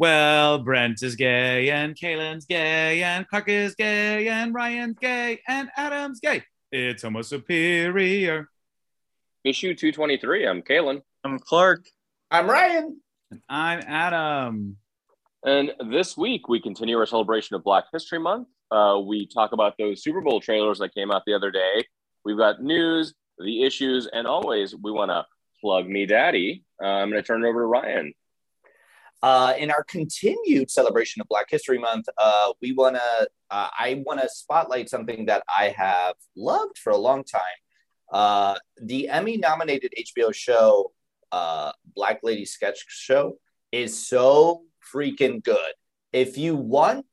Well, Brent is gay, and Kaylin's gay, and Clark is gay, and Ryan's gay, and Adam's gay. It's Homo Superior. Issue 223. I'm Kaylin. I'm Clark. I'm Ryan. And I'm Adam. And this week, we continue our celebration of Black History Month. Uh, we talk about those Super Bowl trailers that came out the other day. We've got news, the issues, and always we want to plug me daddy. Uh, I'm going to turn it over to Ryan. Uh, in our continued celebration of Black History Month, uh, we want to, uh, I want to spotlight something that I have loved for a long time. Uh, the Emmy nominated HBO show, uh, Black Lady Sketch Show, is so freaking good. If you want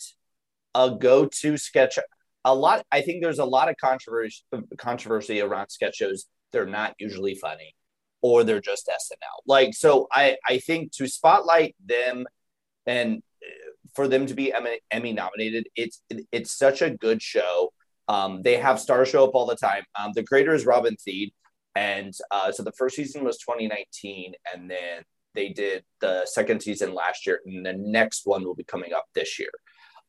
a go to sketch, a lot, I think there's a lot of controversy, controversy around sketch shows. They're not usually funny or they're just SNL. Like, so I, I think to spotlight them and uh, for them to be Emmy, nominated, it's, it's such a good show. Um, they have stars show up all the time. Um, the creator is Robin Thede. And uh, so the first season was 2019, and then they did the second season last year, and the next one will be coming up this year.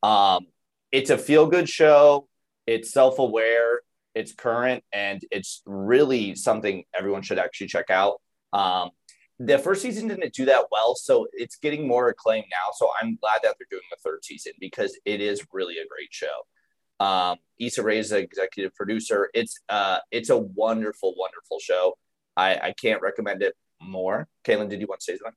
Um, it's a feel good show. It's self aware it's current and it's really something everyone should actually check out. Um, the first season didn't do that well, so it's getting more acclaim now. So I'm glad that they're doing the third season because it is really a great show. Um, Issa Rae is the executive producer. It's uh, it's a wonderful, wonderful show. I, I can't recommend it more. Kaylin, did you want to say something?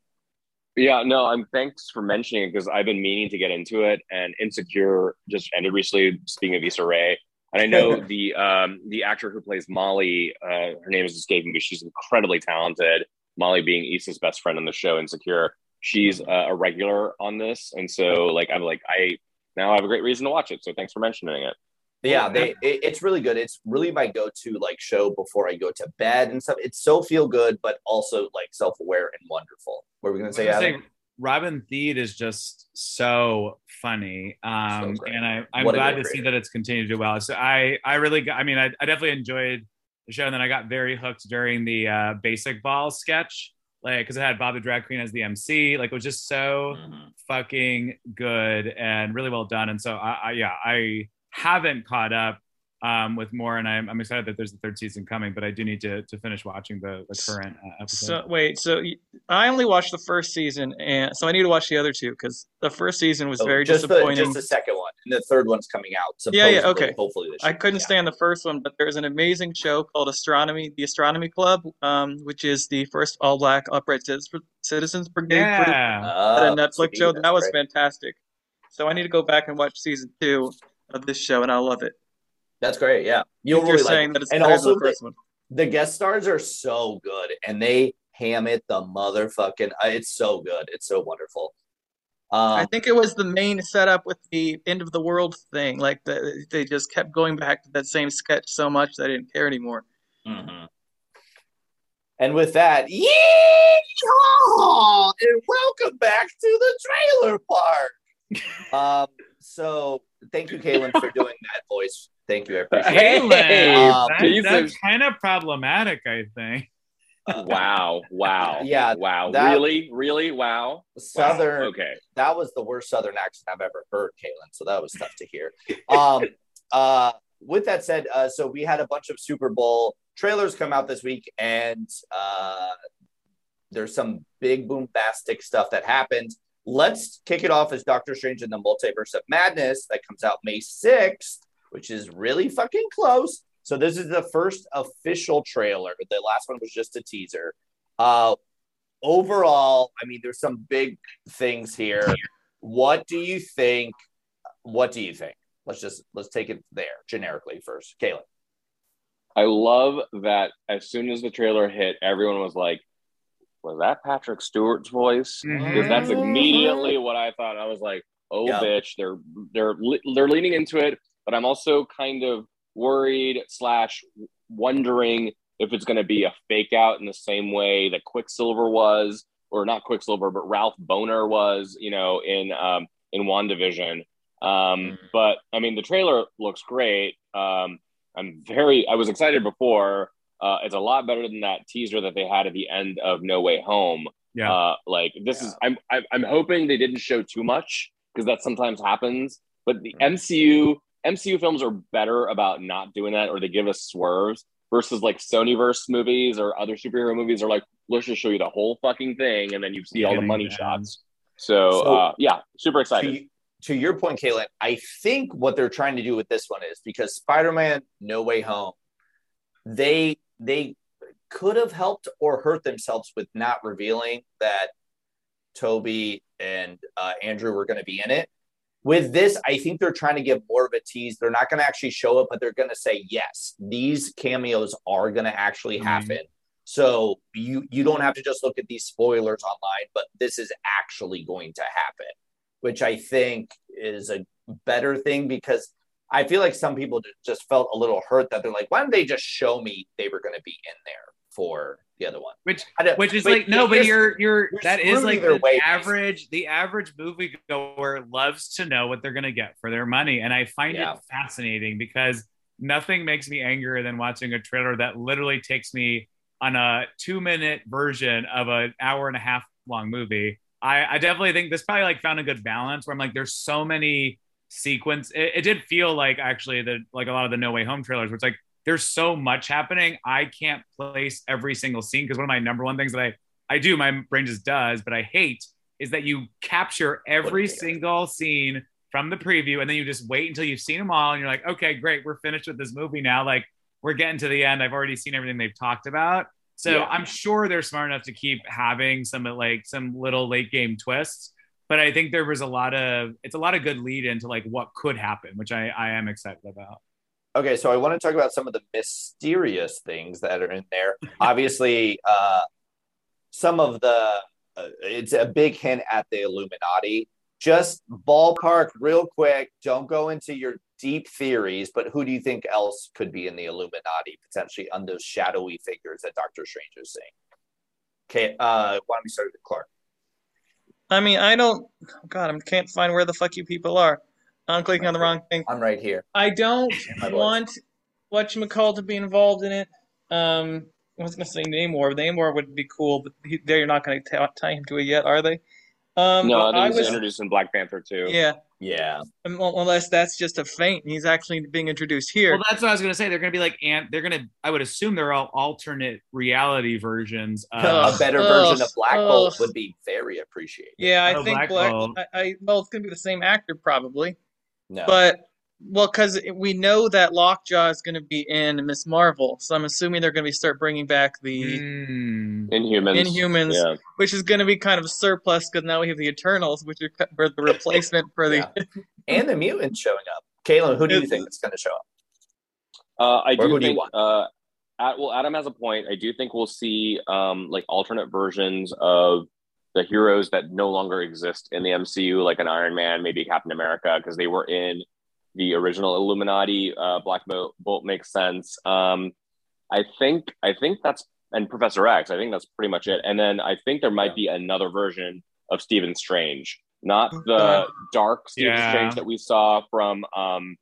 Yeah, no, I'm thanks for mentioning it because I've been meaning to get into it. And Insecure just ended recently. Speaking of Issa Rae, and I know the um, the actor who plays Molly, uh, her name is escaping me. She's incredibly talented. Molly being Issa's best friend on the show Insecure. She's uh, a regular on this, and so like I'm like I now have a great reason to watch it. So thanks for mentioning it. Yeah, they it, it's really good. It's really my go-to like show before I go to bed and stuff. It's so feel good, but also like self-aware and wonderful. What are we gonna say? Adam? Robin Thede is just so funny, um, so and I, I'm glad to see that it's continued to do well. So I, I really, got, I mean, I, I, definitely enjoyed the show, and then I got very hooked during the uh, Basic Ball sketch, like because it had Bob the Drag Queen as the MC. Like it was just so mm-hmm. fucking good and really well done. And so I, I yeah, I haven't caught up um, with more, and I'm, I'm excited that there's a third season coming. But I do need to to finish watching the, the current uh, episode. So wait, so I only watched the first season, and so I need to watch the other two because the first season was oh, very just disappointing. The, just the second one, and the third one's coming out. Yeah, yeah, okay. Hopefully, I couldn't yeah. stand the first one, but there's an amazing show called Astronomy, the Astronomy Club, um, which is the first all-black upright citizens brigade yeah. Uh, a Netflix show. That was great. fantastic. So I need to go back and watch season two of this show, and I'll love it. That's great. Yeah, you'll really saying like that it's and also the first one. The guest stars are so good, and they ham it the motherfucking. Uh, it's so good. It's so wonderful. Um, I think it was the main setup with the end of the world thing. Like the, they just kept going back to that same sketch so much that I didn't care anymore. Mm-hmm. And with that, yeehaw! And welcome back to the trailer park. um, so thank you, Kaylin, for doing that voice Thank you. I appreciate hey, um, that, that's kind of problematic, I think. wow. Wow. Yeah. Wow. That, really? Really? Wow. Southern. Wow. Okay. That was the worst Southern accent I've ever heard, Kaylin. So that was tough to hear. Um, uh, with that said, uh, so we had a bunch of Super Bowl trailers come out this week, and uh, there's some big bombastic stuff that happened. Let's kick it off as Doctor Strange in the Multiverse of Madness that comes out May 6th which is really fucking close. So this is the first official trailer. The last one was just a teaser. Uh, overall, I mean, there's some big things here. What do you think? What do you think? Let's just let's take it there generically first. Kaylin. I love that as soon as the trailer hit, everyone was like, was that Patrick Stewart's voice? Because mm-hmm. that's immediately what I thought. I was like, oh yep. bitch, they're they're they're leaning into it but I'm also kind of worried slash wondering if it's going to be a fake out in the same way that Quicksilver was, or not Quicksilver, but Ralph Bohner was, you know, in um, in WandaVision. Um, mm-hmm. But I mean, the trailer looks great. Um, I'm very, I was excited before. Uh, it's a lot better than that teaser that they had at the end of No Way Home. Yeah. Uh, like this yeah. is I'm I'm hoping they didn't show too much because that sometimes happens. But the MCU mm-hmm. MCU films are better about not doing that, or they give us swerves versus like Sonyverse movies or other superhero movies are like let's just show you the whole fucking thing and then you see all the money shots. So, so uh, yeah, super excited. To, to your point, Kaylin, I think what they're trying to do with this one is because Spider-Man: No Way Home, they they could have helped or hurt themselves with not revealing that Tobey and uh, Andrew were going to be in it. With this, I think they're trying to give more of a tease. They're not going to actually show it, but they're going to say, yes, these cameos are going to actually mm-hmm. happen. So you you don't have to just look at these spoilers online, but this is actually going to happen, which I think is a better thing because I feel like some people just felt a little hurt that they're like, why don't they just show me they were going to be in there for the other one? Which which is like no, but you're you're, you're that is like the average the average moviegoer loves to know what they're going to get for their money, and I find yeah. it fascinating because nothing makes me angrier than watching a trailer that literally takes me on a two minute version of an hour and a half long movie. I, I definitely think this probably like found a good balance where I'm like, there's so many sequence. It, it did feel like actually that like a lot of the No Way Home trailers, where it's like there's so much happening. I can't place every single scene because one of my number one things that I I do, my brain just does, but I hate is that you capture every single scene from the preview and then you just wait until you've seen them all and you're like, okay, great, we're finished with this movie now. Like we're getting to the end. I've already seen everything they've talked about. So yeah. I'm sure they're smart enough to keep having some like some little late game twists. But I think there was a lot of it's a lot of good lead into like what could happen, which I, I am excited about. Okay, so I want to talk about some of the mysterious things that are in there. Obviously, uh, some of the uh, it's a big hint at the Illuminati. Just ballpark real quick. Don't go into your deep theories, but who do you think else could be in the Illuminati, potentially on those shadowy figures that Doctor Strange is seeing? Okay, uh, why don't we start with Clark? I mean, I don't. God, I can't find where the fuck you people are. I'm clicking on the wrong thing. I'm right here. I don't want whatchamacall to be involved in it. Um, I was going to say Namor. Namor would be cool, but he, they're not going to tie him to it yet, are they? Um, no, I think he's was, introduced in Black Panther too. Yeah, yeah. Unless that's just a feint, he's actually being introduced here. Well, that's what I was going to say. They're going to be like, and they're going to. I would assume they're all alternate reality versions. Of, a better version of Black Bolt would be very appreciated. Yeah, I oh, think Black, Black Bolt. I, I, well, it's going to be the same actor probably. No. But well, because we know that Lockjaw is going to be in Miss Marvel, so I'm assuming they're going to be start bringing back the mm. Inhumans, Inhumans, yeah. which is going to be kind of surplus because now we have the Eternals, which are the replacement for the and the mutants showing up. Caleb, who do you think is going to show up? Uh, I do think. Do uh, at, well, Adam has a point. I do think we'll see um, like alternate versions of the heroes that no longer exist in the MCU, like an Iron Man, maybe Captain America, because they were in the original Illuminati. Uh, Black Bolt makes sense. Um, I think I think that's and Professor X. I think that's pretty much it. And then I think there might be another version of Stephen Strange, not the dark Stephen yeah. Strange that we saw from um,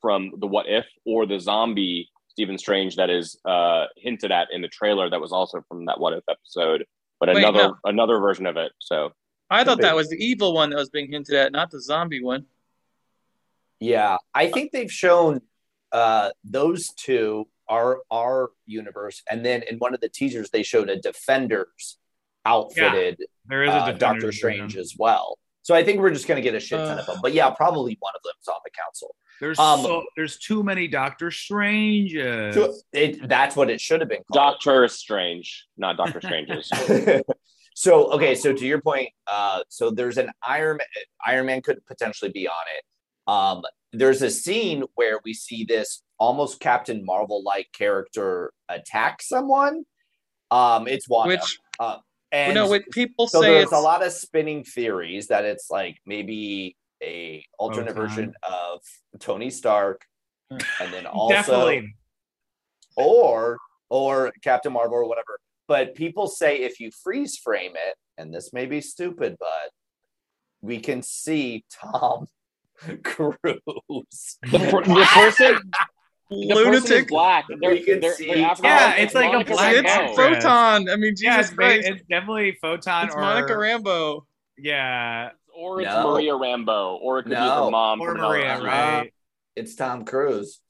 from the What If or the zombie Stephen Strange that is uh, hinted at in the trailer that was also from that What If episode, but Wait, another no. another version of it. So I thought that was the evil one that was being hinted at, not the zombie one. Yeah, I think they've shown uh, those two are our universe, and then in one of the teasers they showed a Defenders outfitted. Yeah, there is a uh, Doctor Strange as well. So I think we're just going to get a shit ton uh, of them. But yeah, probably one of them's on the council. There's um, so, there's too many Doctor Stranges. So it, that's what it should have been. Called. Doctor Strange, not Doctor Stranges. so okay, so to your point, uh, so there's an Iron Man, Iron Man could potentially be on it. Um, there's a scene where we see this almost Captain Marvel like character attack someone. Um, it's one which uh, and no, what people so say there's it's... a lot of spinning theories that it's like maybe a alternate okay. version of Tony Stark, and then also Definitely. or or Captain Marvel or whatever. But people say if you freeze frame it, and this may be stupid, but we can see Tom Cruise. The, the person lunatic. black. They're, they're, they're yeah, it's like Monica a black. It's photon. I mean, Jesus yeah, it's, Christ. it's definitely photon. It's or, Monica Rambeau. Yeah, or it's no. Maria Rambeau, or it could no. be her mom. Or Maria, right? It's Tom Cruise.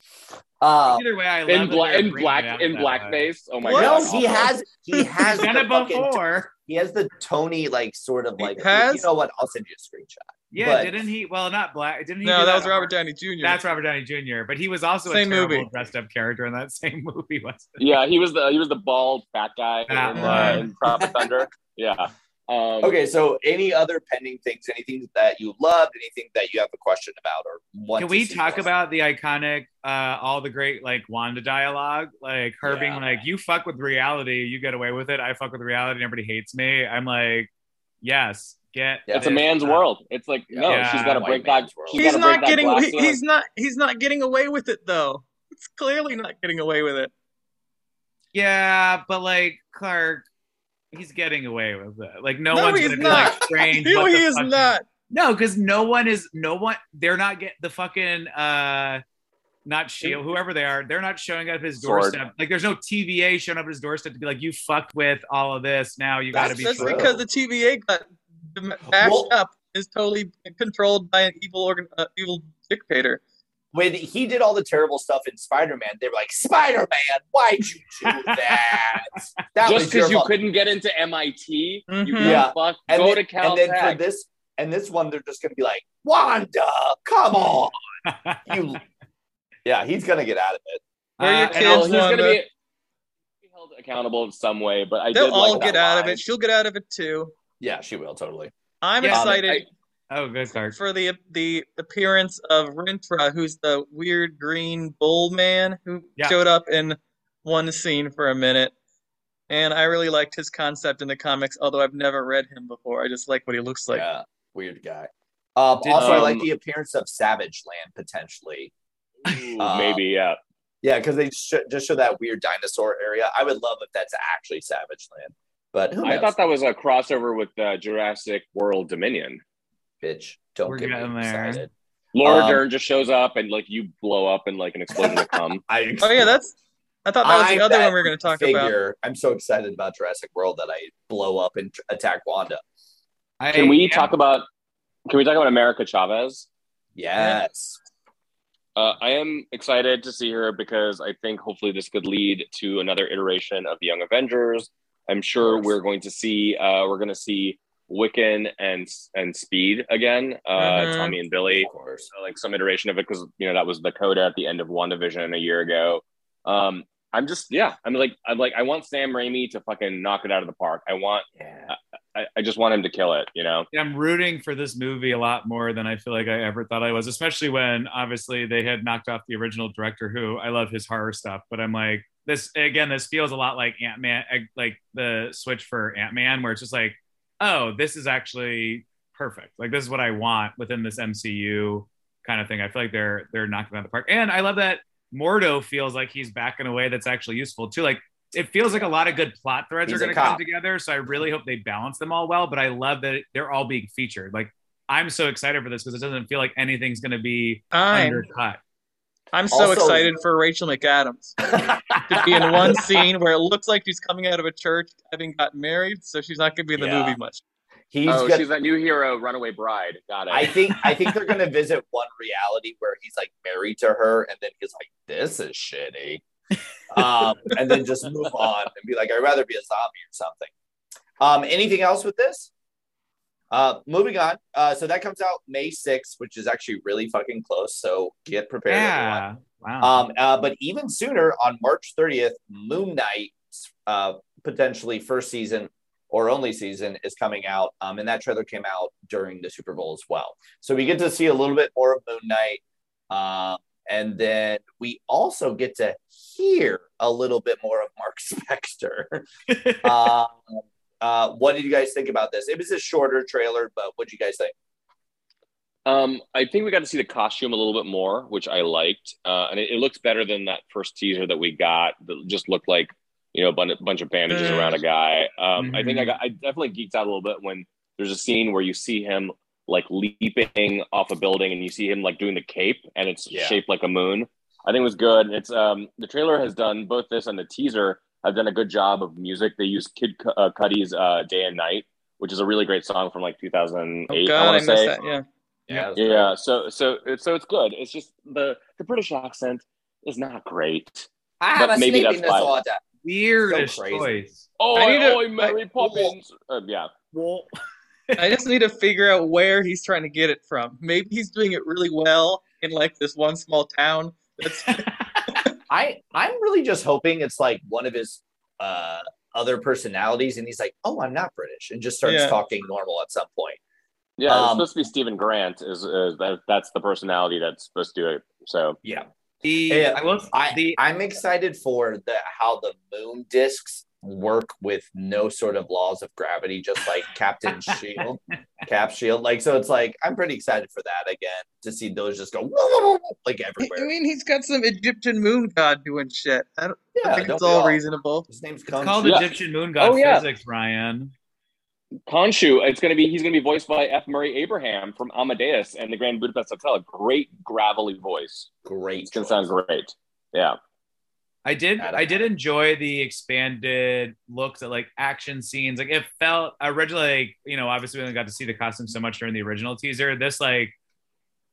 Um, Either way, I in, bla- in black in blackface. Oh my god! No, he has he has done it before. He has the Tony like sort of like. You know what? I'll send you a screenshot. Yeah, but, didn't he? Well, not black. Didn't he? No, that, that was Robert Downey Jr. That's Robert Downey Jr. But he was also same a terrible movie. dressed up character in that same movie. Was yeah, he was the he was the bald fat guy in, uh, in Tropic Thunder. Yeah. Um, okay, so any other pending things? Anything that you loved? Anything that you have a question about or want? Can we talk about the iconic, uh, all the great like Wanda dialogue, like her yeah. being like, "You fuck with reality, you get away with it. I fuck with reality, and everybody hates me." I'm like, yes, get. Yeah. It's a man's world. It's like no, yeah. she's got to break that. He's not getting. He, he's not. He's not getting away with it though. It's clearly not getting away with it. Yeah, but like Clark, he's getting away with it. Like no, no one's gonna be like strange. no, he is not. No, because no one is. No one. They're not get the fucking. uh not Shield, whoever they are, they're not showing up his doorstep. Sword. Like, there's no TVA showing up at his doorstep to be like, "You fucked with all of this. Now you got to be." That's true. because the TVA got bashed well, up is totally controlled by an evil organ, uh, evil dictator. When he did all the terrible stuff in Spider-Man, they were like, "Spider-Man, why'd you do that?" that Just because you fault. couldn't get into MIT, mm-hmm. you yeah. fuck, and go then, to Caltech. And then for this, and this one, they're just gonna be like, "Wanda, come on, you." Yeah, he's gonna get out of it. Where uh, your kids, he's gonna be held accountable in some way, but I they'll all like get out line. of it. She'll get out of it too. Yeah, she will totally. I'm yeah, excited. I, oh, good card for the the appearance of Rintrah, who's the weird green bull man who yeah. showed up in one scene for a minute, and I really liked his concept in the comics. Although I've never read him before, I just like what he looks like. Yeah, weird guy. Um, Did, also, um, I like the appearance of Savage Land potentially. Ooh, uh, maybe, yeah. Yeah, because they sh- just show that weird dinosaur area. I would love if that's actually Savage Land. But I thought that was a crossover with uh, Jurassic World Dominion. Bitch, don't We're get me excited. Laura um, Dern just shows up and like you blow up and like an explosion will come. I, oh yeah, that's. I thought that was the other one we were going to talk figure, about. I'm so excited about Jurassic World that I blow up and attack Wanda. I, can we talk about? Can we talk about America Chavez? Yes. Uh, I am excited to see her because I think hopefully this could lead to another iteration of the Young Avengers. I'm sure we're going to see uh, we're going to see Wiccan and and Speed again, uh, mm-hmm. Tommy and Billy, of course, so, like some iteration of it because you know that was the coda at the end of WandaVision a year ago. Um, I'm just yeah, I'm like I'm like I want Sam Raimi to fucking knock it out of the park. I want yeah. I, I just want him to kill it, you know. I'm rooting for this movie a lot more than I feel like I ever thought I was, especially when obviously they had knocked off the original director who I love his horror stuff, but I'm like this again this feels a lot like ant-man like the switch for ant-man where it's just like oh this is actually perfect. Like this is what i want within this mcu kind of thing. I feel like they're they're knocking out of the park and i love that mordo feels like he's back in a way that's actually useful too. Like it feels like a lot of good plot threads he's are going to come together. So i really hope they balance them all well but i love that they're all being featured. Like i'm so excited for this because it doesn't feel like anything's going to be I'm, undercut I'm so also, excited for Rachel McAdams to be in one scene where it looks like she's coming out of a church having got married, so she's not going to be in the yeah. movie much. He's oh, got, she's that new hero, Runaway Bride. Got it. I think I think they're going to visit one reality where he's like married to her, and then he's like, "This is shitty," um, and then just move on and be like, "I'd rather be a zombie or something." Um, anything else with this? Uh, moving on. Uh, so that comes out May 6th, which is actually really fucking close. So get prepared. Yeah. Everyone. Wow. Um, uh, but even sooner on March 30th, Moon Knight, uh, potentially first season or only season is coming out. Um, and that trailer came out during the Super Bowl as well. So we get to see a little bit more of Moon Knight. Uh, and then we also get to hear a little bit more of Mark Spector. um, uh, what did you guys think about this? It was a shorter trailer, but what did you guys think? Um, I think we got to see the costume a little bit more, which I liked, uh, and it, it, looks better than that first teaser that we got. That just looked like you know a bunch, bunch of bandages around a guy. Um, mm-hmm. I think I got I definitely geeked out a little bit when there's a scene where you see him like leaping off a building and you see him like doing the cape and it's yeah. shaped like a moon. I think it was good. It's um the trailer has done both this and the teaser have done a good job of music. They use Kid uh, Cudi's uh, "Day and Night," which is a really great song from like 2008. Oh God, I want to say, that, yeah. Yeah, yeah. So, so, so it's good. It's just the the British accent is not great. I have a maybe that's why. Weirdest so choice. Oh, I need oh, Mary Poppins. Uh, yeah. Well, I just need to figure out where he's trying to get it from. Maybe he's doing it really well in like this one small town. That's I I'm really just hoping it's like one of his uh other personalities and he's like, "Oh, I'm not British." and just starts yeah. talking normal at some point. Yeah, um, it's supposed to be Steven Grant is, is that, that's the personality that's supposed to do it. So, yeah. The, I, will, I, the, I'm excited for the how the moon discs work with no sort of laws of gravity, just like Captain Shield, Cap Shield. Like, so it's like I'm pretty excited for that again to see those just go like everywhere. I mean, he's got some Egyptian moon god doing shit. I, don't, yeah, I think it's all, all, reasonable. His name's it's called yeah. Egyptian moon god oh, yeah. physics, Ryan. Khonshu, it's going to be he's going to be voiced by F. Murray Abraham from Amadeus and the Grand Budapest Hotel. A great gravelly voice. Great. It's going to sound great. Yeah. I did I did enjoy the expanded looks at like action scenes. Like it felt originally, like, you know, obviously we only got to see the costume so much during the original teaser. This like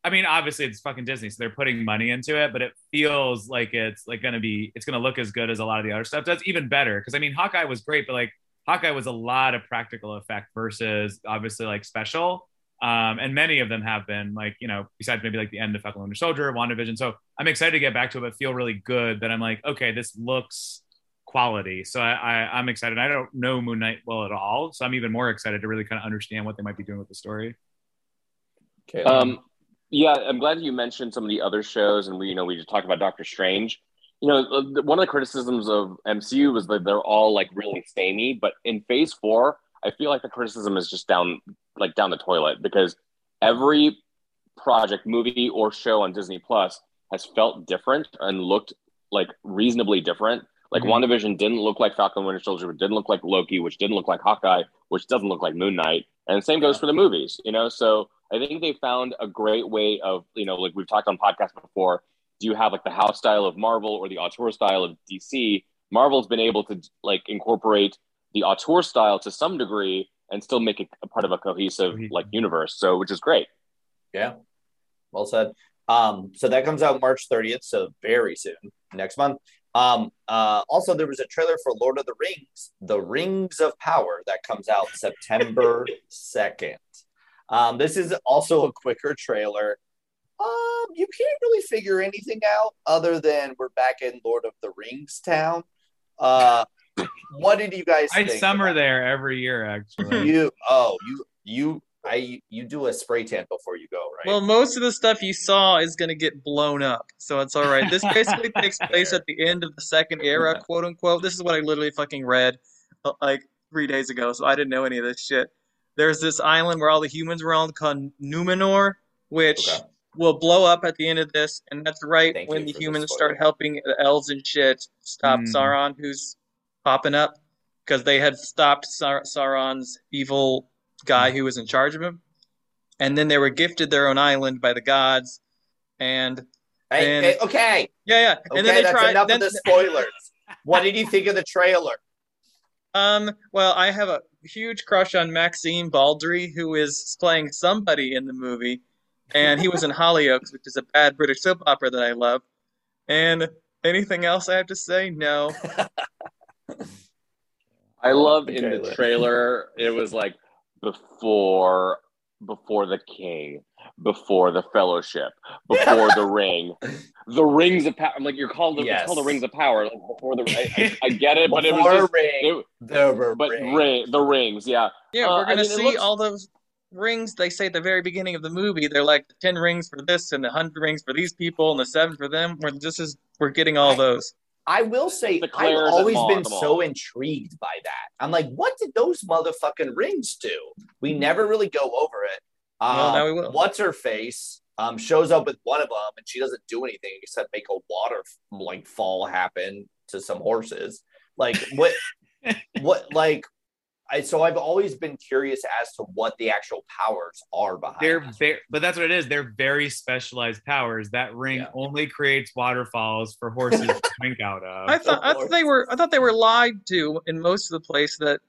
I mean, obviously it's fucking Disney, so they're putting money into it, but it feels like it's like gonna be it's gonna look as good as a lot of the other stuff does, even better. Cause I mean Hawkeye was great, but like Hawkeye was a lot of practical effect versus obviously like special. Um, and many of them have been like, you know, besides maybe like the end of Falcon Winter Soldier, WandaVision. So I'm excited to get back to it, but feel really good that I'm like, okay, this looks quality. So I, I I'm excited. I don't know Moon Knight well at all, so I'm even more excited to really kind of understand what they might be doing with the story. Okay. Um, yeah, I'm glad you mentioned some of the other shows, and we, you know, we just talked about Doctor Strange. You know, one of the criticisms of MCU was that they're all like really samey, but in Phase Four, I feel like the criticism is just down like down the toilet because every project, movie or show on Disney Plus has felt different and looked like reasonably different. Like mm-hmm. WandaVision didn't look like Falcon Winter Soldier, didn't look like Loki, which didn't look like Hawkeye, which doesn't look like Moon Knight. And the same goes for the movies, you know? So I think they found a great way of, you know, like we've talked on podcasts before. Do you have like the house style of Marvel or the auteur style of DC? Marvel's been able to like incorporate the auteur style to some degree and still make it a part of a cohesive like universe. So which is great. Yeah. Well said. Um, so that comes out March 30th, so very soon, next month. Um, uh, also, there was a trailer for Lord of the Rings, The Rings of Power, that comes out September 2nd. Um, this is also a quicker trailer. Um, you can't really figure anything out other than we're back in Lord of the Rings town. Uh, what did you guys? I summer there every year. Actually, you oh you you I you do a spray tan before you go, right? Well, most of the stuff you saw is going to get blown up, so it's all right. This basically takes place at the end of the second era, quote unquote. This is what I literally fucking read uh, like three days ago, so I didn't know any of this shit. There's this island where all the humans were on called Numenor, which okay. will blow up at the end of this, and that's right Thank when the humans start helping the elves and shit stop mm. Sauron, who's popping up because they had stopped Sar- Sauron's evil guy who was in charge of him, and then they were gifted their own island by the gods, and. Hey, hey, okay. Yeah, yeah. And okay, then they that's tried, enough then, of the spoilers. what did you think of the trailer? Um, well, I have a huge crush on Maxim Baldry, who is playing somebody in the movie, and he was in Hollyoaks, which is a bad British soap opera that I love. And anything else I have to say? No. I love in the trailer. It was like before before the king, before the fellowship, before the ring, the rings of power. I'm Like you're called, the, yes. called the rings of power. Like before the, I, I, I get it, but it was just, ring, it, the but ring. ring. the rings, yeah, yeah. Uh, we're gonna I mean, see looks, all those rings. They say at the very beginning of the movie, they're like the ten rings for this and the hundred rings for these people and the seven for them. We're just as we're getting all those. I will say I've always been so intrigued by that. I'm like, what did those motherfucking rings do? We never really go over it. Um, well, now we will. What's her face? Um, shows up with one of them, and she doesn't do anything except make a water like fall happen to some horses. Like what? what? Like I, so I've always been curious as to what the actual powers are behind. They're very, but that's what it is. They're very specialized powers. That ring yeah. only creates waterfalls for horses to drink out of. I thought, I thought they were I thought they were lied to in most of the place that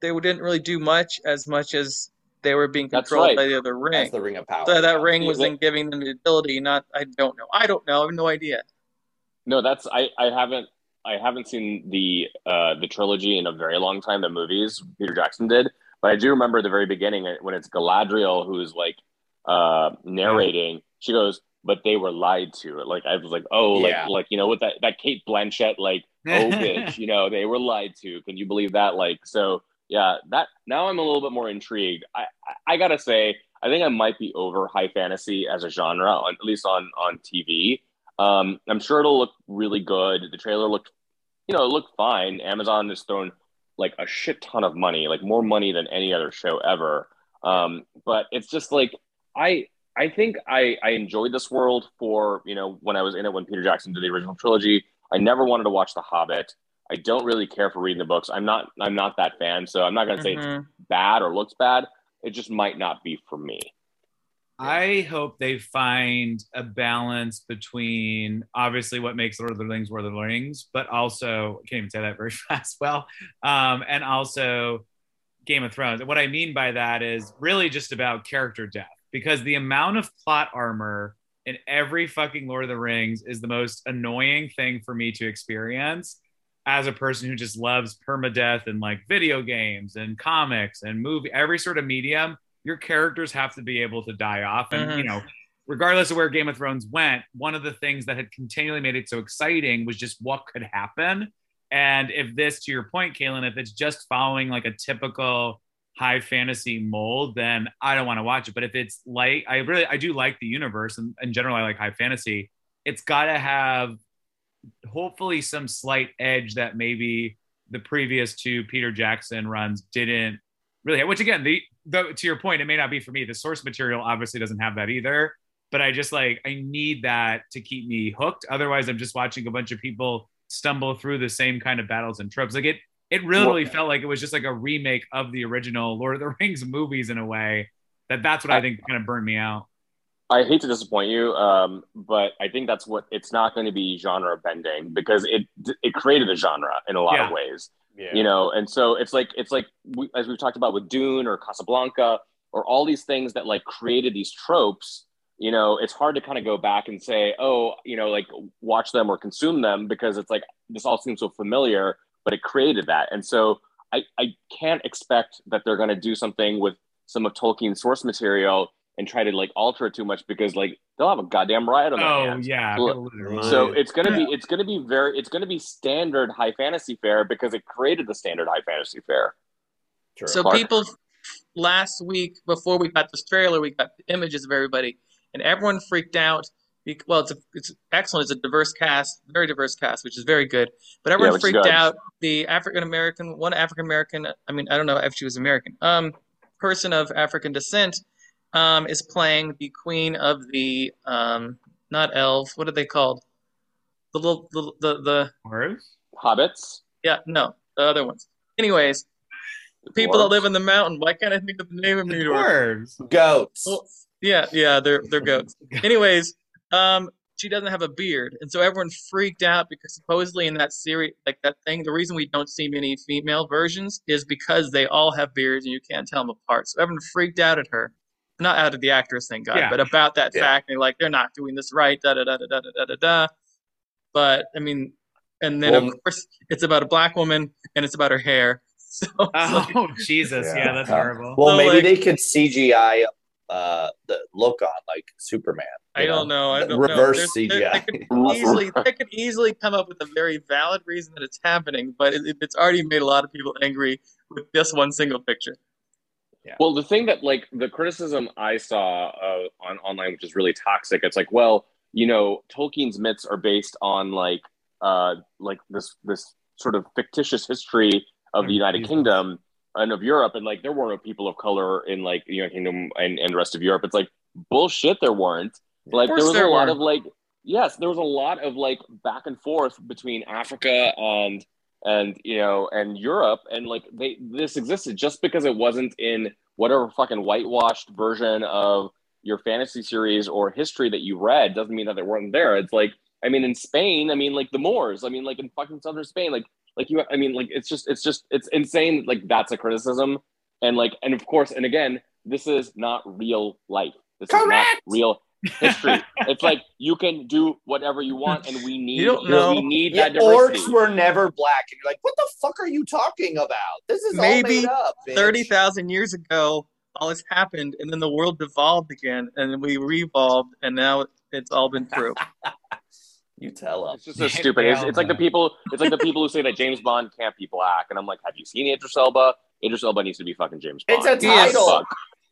they didn't really do much as much as they were being controlled right. by the other ring. That's the ring of power. So that yeah. ring was then giving them the ability. Not I don't know. I don't know. I have no idea. No, that's I. I haven't. I haven't seen the uh, the trilogy in a very long time. The movies Peter Jackson did, but I do remember the very beginning when it's Galadriel who's like uh, narrating. She goes, "But they were lied to." Like I was like, "Oh, like yeah. like you know, with that that Cate Blanchett like oh bitch, you know, they were lied to." Can you believe that? Like so, yeah. That now I'm a little bit more intrigued. I I, I gotta say, I think I might be over high fantasy as a genre, at least on on TV. Um, I'm sure it'll look really good. The trailer looked you know, it looked fine. Amazon has thrown like a shit ton of money, like more money than any other show ever. Um, but it's just like I I think I I enjoyed this world for you know when I was in it when Peter Jackson did the original trilogy. I never wanted to watch The Hobbit. I don't really care for reading the books. I'm not I'm not that fan, so I'm not gonna say mm-hmm. it's bad or looks bad. It just might not be for me. I hope they find a balance between obviously what makes Lord of the Rings Lord of the Rings, but also I can't even say that very fast. Well, um, and also Game of Thrones. And what I mean by that is really just about character death because the amount of plot armor in every fucking Lord of the Rings is the most annoying thing for me to experience as a person who just loves permadeath and like video games and comics and movie, every sort of medium your characters have to be able to die off. And, mm-hmm. you know, regardless of where Game of Thrones went, one of the things that had continually made it so exciting was just what could happen. And if this, to your point, Kaylin, if it's just following like a typical high fantasy mold, then I don't want to watch it. But if it's like, I really, I do like the universe and in general, I like high fantasy. It's got to have hopefully some slight edge that maybe the previous two Peter Jackson runs didn't really which again, the though to your point, it may not be for me. The source material obviously doesn't have that either. But I just like I need that to keep me hooked. Otherwise, I'm just watching a bunch of people stumble through the same kind of battles and tropes. Like it, it really well, felt like it was just like a remake of the original Lord of the Rings movies in a way. That that's what I, I think kind of burned me out. I hate to disappoint you, um, but I think that's what it's not going to be genre bending because it it created a genre in a lot yeah. of ways. Yeah. You know, and so it's like it's like we, as we've talked about with Dune or Casablanca or all these things that like created these tropes. You know, it's hard to kind of go back and say, oh, you know, like watch them or consume them because it's like this all seems so familiar, but it created that. And so I, I can't expect that they're going to do something with some of Tolkien's source material and try to like alter it too much because like they'll have a goddamn riot on their oh, hands. yeah. So it's gonna be it's gonna be very it's gonna be standard high fantasy fare because it created the standard high fantasy fare. True. So Clark? people last week before we got this trailer, we got images of everybody, and everyone freaked out. Well, it's a, it's excellent. It's a diverse cast, very diverse cast, which is very good. But everyone yeah, freaked out. The African American, one African American. I mean, I don't know if she was American. Um, person of African descent um, is playing the queen of the um, not elves. What are they called? The little the the, the hobbits. Yeah, no, the other ones. Anyways, the people that live in the mountain. Why can't I think of the name of the dwarves? Goats. Well, yeah, yeah, they're they're goats. Anyways, um, she doesn't have a beard, and so everyone freaked out because supposedly in that series, like that thing, the reason we don't see many female versions is because they all have beards and you can't tell them apart. So everyone freaked out at her not out of the actress, thank God, yeah. but about that yeah. fact. They're like, they're not doing this right, da da da da da da da da. But I mean, and then well, of course it's about a black woman and it's about her hair. So, oh like, Jesus, yeah, yeah that's uh, horrible. Well, so, maybe like, they could CGI uh, the look on like Superman. I don't know. I don't reverse know. CGI. They could easily, they could easily come up with a very valid reason that it's happening, but it, it's already made a lot of people angry with just one single picture. Yeah. Well, the thing that like the criticism I saw uh, on online, which is really toxic, it's like, well, you know, Tolkien's myths are based on like uh like this this sort of fictitious history of the United Kingdom and of Europe, and like there were no people of color in like the United Kingdom and, and the rest of Europe. It's like bullshit. There weren't. Like there was there a lot were. of like yes, there was a lot of like back and forth between Africa and and you know, and Europe, and like they this existed just because it wasn't in whatever fucking whitewashed version of your fantasy series or history that you read doesn't mean that they weren't there. It's like I mean, in Spain, I mean, like the Moors, I mean, like in fucking southern Spain, like like you, I mean, like it's just it's just it's insane. Like that's a criticism, and like and of course, and again, this is not real life. This Correct. is not real history. it's like you can do whatever you want, and we need you we need yeah, that diversity. Orcs were never black, and you're like, what the fuck are you talking about? This is maybe up, thirty thousand years ago. All this happened, and then the world devolved again, and then we revolved, and now it's all been true. you tell them. It's just so stupid. It's, it's, like the people. It's like the people who say that James Bond can't be black, and I'm like, have you seen Idris Elba? Idris Elba needs to be fucking James Bond. It's a title.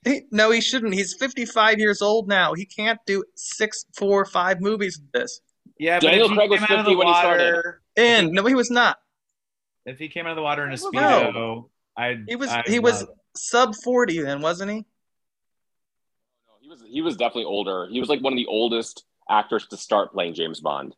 He, no, he shouldn't. He's 55 years old now. He can't do six, four, five movies with this. Yeah, Daniel Craig was 50 when water, he started. And no, he was not. If he came out of the water in a speedo, no. I he was I'd he was sub 40 then, wasn't he? No, he was he was definitely older. He was like one of the oldest actors to start playing James Bond.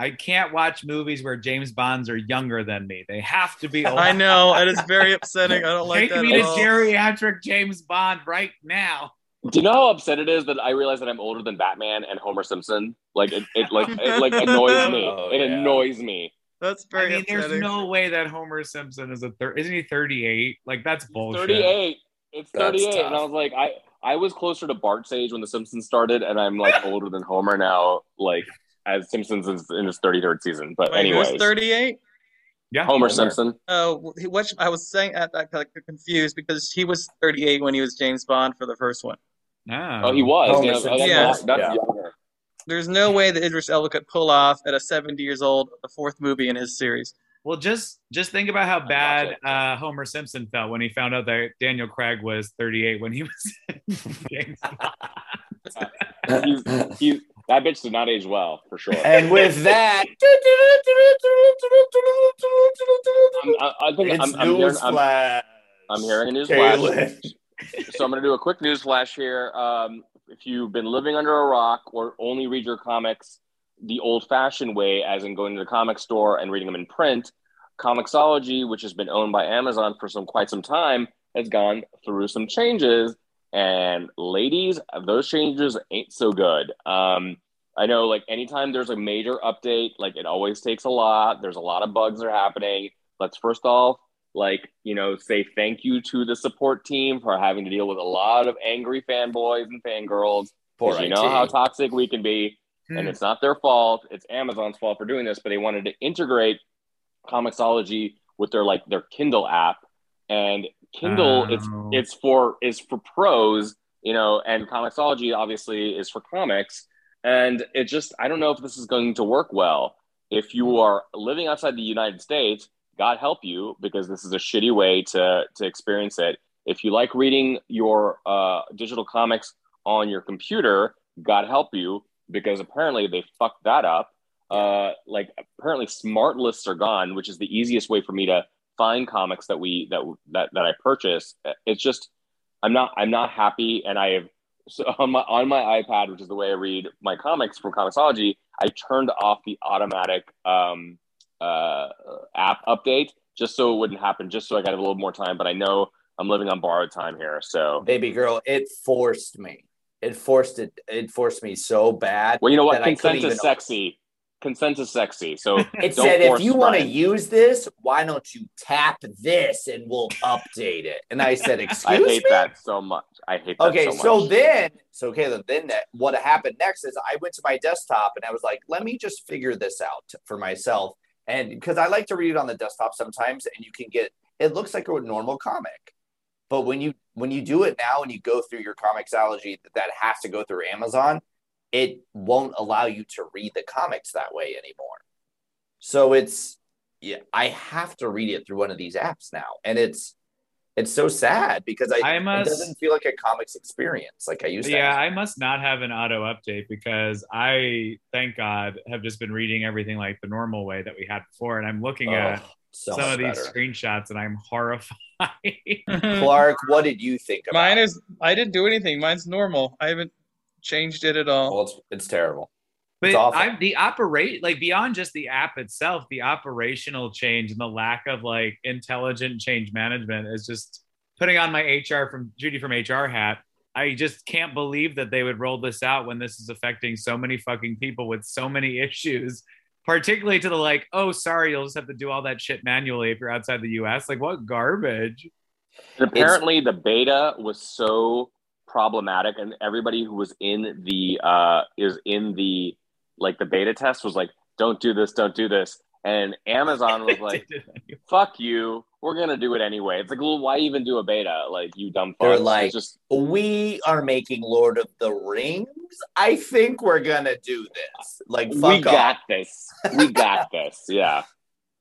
I can't watch movies where James Bonds are younger than me. They have to be. I know, and it's very upsetting. I don't like Take that. Take me to geriatric James Bond right now. Do you know how upset it is that I realize that I'm older than Batman and Homer Simpson? Like it, it like it like annoys me. Oh, it yeah. annoys me. That's very. I mean, upsetting. there's no way that Homer Simpson is a third. Isn't he 38? Like that's bullshit. 38. It's 38, and I was like, I I was closer to Bart's age when The Simpsons started, and I'm like older than Homer now. Like as Simpsons is in his 33rd season. But anyway, 38. Yeah, Homer, Homer. Simpson. Oh, what I was saying at that like, confused because he was 38 when he was James Bond for the first one. Oh, oh he was. Yeah, oh, yeah. That's, that's yeah. There's no way that Idris Elba could pull off at a 70 years old the fourth movie in his series. Well, just just think about how bad uh, Homer Simpson felt when he found out that Daniel Craig was 38 when he was James. he's, he's, that bitch did not age well for sure. And with that, I'm, I, I think it's I'm, I'm, hearing, I'm, I'm, hearing a news flash. so I'm going to do a quick news flash here. Um, if you've been living under a rock or only read your comics the old-fashioned way, as in going to the comic store and reading them in print, Comixology, which has been owned by Amazon for some quite some time, has gone through some changes and ladies, those changes ain't so good. Um, I know, like, anytime there's a major update, like, it always takes a lot. There's a lot of bugs that are happening. Let's first off, like, you know, say thank you to the support team for having to deal with a lot of angry fanboys and fangirls. Because you know how toxic we can be. Hmm. And it's not their fault. It's Amazon's fault for doing this, but they wanted to integrate Comixology with their, like, their Kindle app. And Kindle, it's oh. it's for is for pros, you know, and Comixology obviously is for comics. And it just I don't know if this is going to work well. If you are living outside the United States, God help you, because this is a shitty way to to experience it. If you like reading your uh, digital comics on your computer, God help you, because apparently they fucked that up. Uh, like apparently smart lists are gone, which is the easiest way for me to find comics that we that that that I purchase. It's just I'm not I'm not happy, and I have so on my on my iPad, which is the way I read my comics from Comixology. I turned off the automatic um, uh, app update just so it wouldn't happen, just so I got a little more time. But I know I'm living on borrowed time here, so baby girl, it forced me. It forced it. It forced me so bad. Well, you know what? Consent is sexy consent is sexy. So it said if you want to use this, why don't you tap this and we'll update it? And I said, excuse me. I hate me? that so much. I hate that okay, so, so then so okay, then that, what happened next is I went to my desktop and I was like, let me just figure this out for myself. And because I like to read it on the desktop sometimes, and you can get it looks like a normal comic. But when you when you do it now and you go through your Comixology that has to go through Amazon, it won't allow you to read the comics that way anymore. So it's yeah, I have to read it through one of these apps now, and it's it's so sad because I, I must, it doesn't feel like a comics experience like I used to. Yeah, I must not have an auto update because I, thank God, have just been reading everything like the normal way that we had before, and I'm looking oh, at so some of these screenshots and I'm horrified. Clark, what did you think? About? Mine is I didn't do anything. Mine's normal. I haven't changed it at all. Well, it's, it's terrible. But I'm the operate like beyond just the app itself, the operational change and the lack of like intelligent change management is just putting on my HR from Judy from HR hat. I just can't believe that they would roll this out when this is affecting so many fucking people with so many issues, particularly to the like, oh, sorry, you'll just have to do all that shit manually if you're outside the US. Like, what garbage? And apparently, it's- the beta was so problematic, and everybody who was in the uh, is in the like the beta test was like, don't do this, don't do this. And Amazon was like, fuck you. We're going to do it anyway. It's like, well, why even do a beta? Like, you dumb fuck. They're like, just, we are making Lord of the Rings. I think we're going to do this. Like, we got this. We got this. Yeah.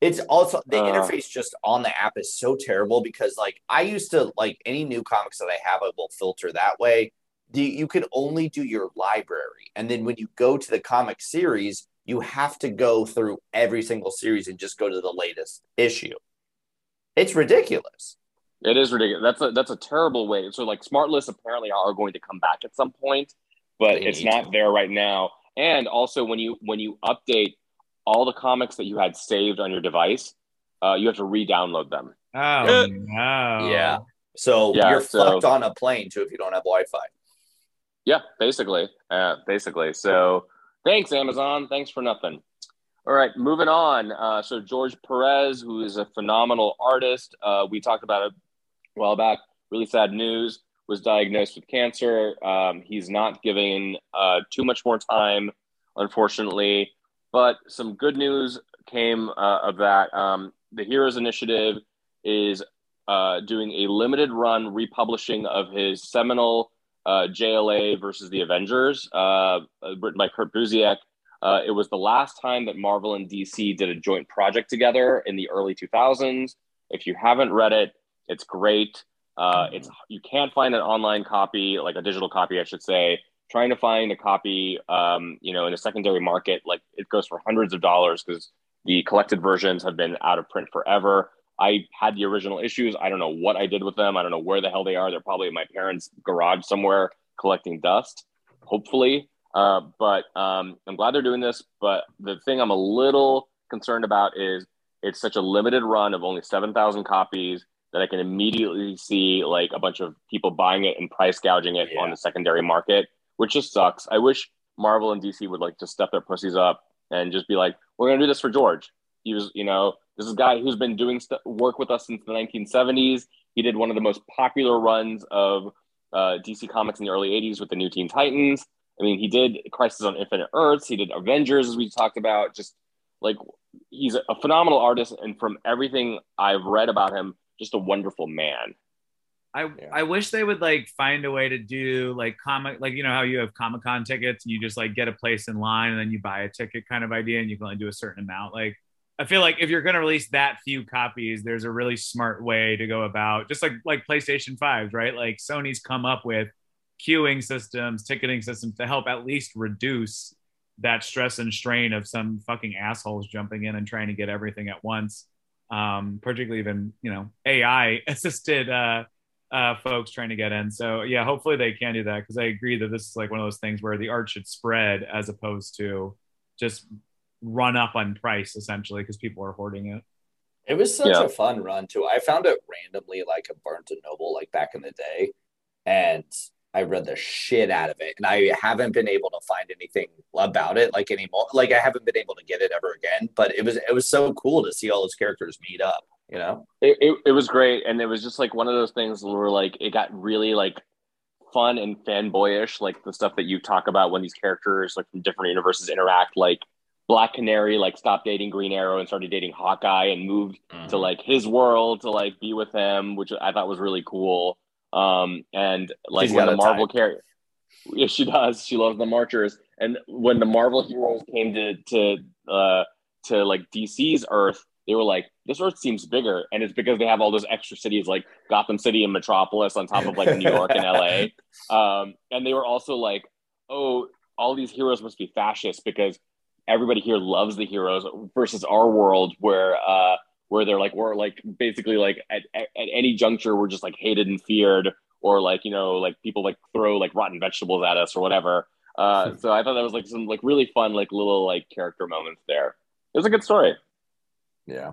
It's also the uh, interface just on the app is so terrible because like I used to like any new comics that I have, I will filter that way the, you can only do your library. And then when you go to the comic series, you have to go through every single series and just go to the latest issue. It's ridiculous. It is ridiculous. That's a that's a terrible way. So like smart lists apparently are going to come back at some point, but they it's not to. there right now. And also when you when you update all the comics that you had saved on your device, uh, you have to re-download them. Oh no. Yeah. So yeah, you're so, fucked on a plane too if you don't have Wi-Fi. Yeah, basically. Uh, basically. So thanks, Amazon. Thanks for nothing. All right, moving on. Uh, so George Perez, who is a phenomenal artist, uh, we talked about it a while back. Really sad news. Was diagnosed with cancer. Um, he's not giving uh, too much more time, unfortunately. But some good news came uh, of that. Um, the Heroes Initiative is uh, doing a limited run republishing of his seminal uh, JLA versus the Avengers, uh, written by Kurt Busiek. Uh, it was the last time that Marvel and DC did a joint project together in the early 2000s. If you haven't read it, it's great. Uh, it's you can't find an online copy, like a digital copy, I should say. Trying to find a copy, um, you know, in a secondary market, like it goes for hundreds of dollars because the collected versions have been out of print forever. I had the original issues. I don't know what I did with them. I don't know where the hell they are. They're probably in my parents' garage somewhere collecting dust, hopefully. Uh, but um, I'm glad they're doing this. But the thing I'm a little concerned about is it's such a limited run of only 7,000 copies that I can immediately see like a bunch of people buying it and price gouging it yeah. on the secondary market, which just sucks. I wish Marvel and DC would like just step their pussies up and just be like, we're to do this for George. He was, you know, this is a guy who's been doing st- work with us since the 1970s. He did one of the most popular runs of uh, DC Comics in the early 80s with the New Teen Titans. I mean, he did Crisis on Infinite Earths. He did Avengers, as we talked about. Just like he's a phenomenal artist, and from everything I've read about him, just a wonderful man. I yeah. I wish they would like find a way to do like comic like you know how you have Comic Con tickets and you just like get a place in line and then you buy a ticket kind of idea and you can only do a certain amount. Like I feel like if you're going to release that few copies, there's a really smart way to go about just like like PlayStation 5s, right? Like Sony's come up with queuing systems, ticketing systems to help at least reduce that stress and strain of some fucking assholes jumping in and trying to get everything at once. Um, particularly even, you know, AI assisted uh, uh, folks trying to get in. So yeah, hopefully they can do that because I agree that this is like one of those things where the art should spread as opposed to just run up on price essentially because people are hoarding it. It was such yeah. a fun run too. I found it randomly like a Barnes and Noble like back in the day, and I read the shit out of it, and I haven't been able to find anything about it like anymore. Like I haven't been able to get it ever again. But it was it was so cool to see all those characters meet up. You know, it, it, it was great, and it was just like one of those things where like it got really like fun and fanboyish, like the stuff that you talk about when these characters like from different universes interact, like Black Canary like stopped dating Green Arrow and started dating Hawkeye and moved mm-hmm. to like his world to like be with him, which I thought was really cool. Um, and like She's when the Marvel character, yeah, she does. She loves the Marchers. And when the Marvel heroes came to to uh, to like DC's Earth, they were like, "This Earth seems bigger," and it's because they have all those extra cities like Gotham City and Metropolis on top of like New York and LA. Um, and they were also like, "Oh, all these heroes must be fascist because everybody here loves the heroes versus our world where uh where they're like we're like basically like at, at, at any juncture we're just like hated and feared or like you know like people like throw like rotten vegetables at us or whatever Uh, so I thought that was like some like really fun, like little like character moments there. It was a good story. Yeah.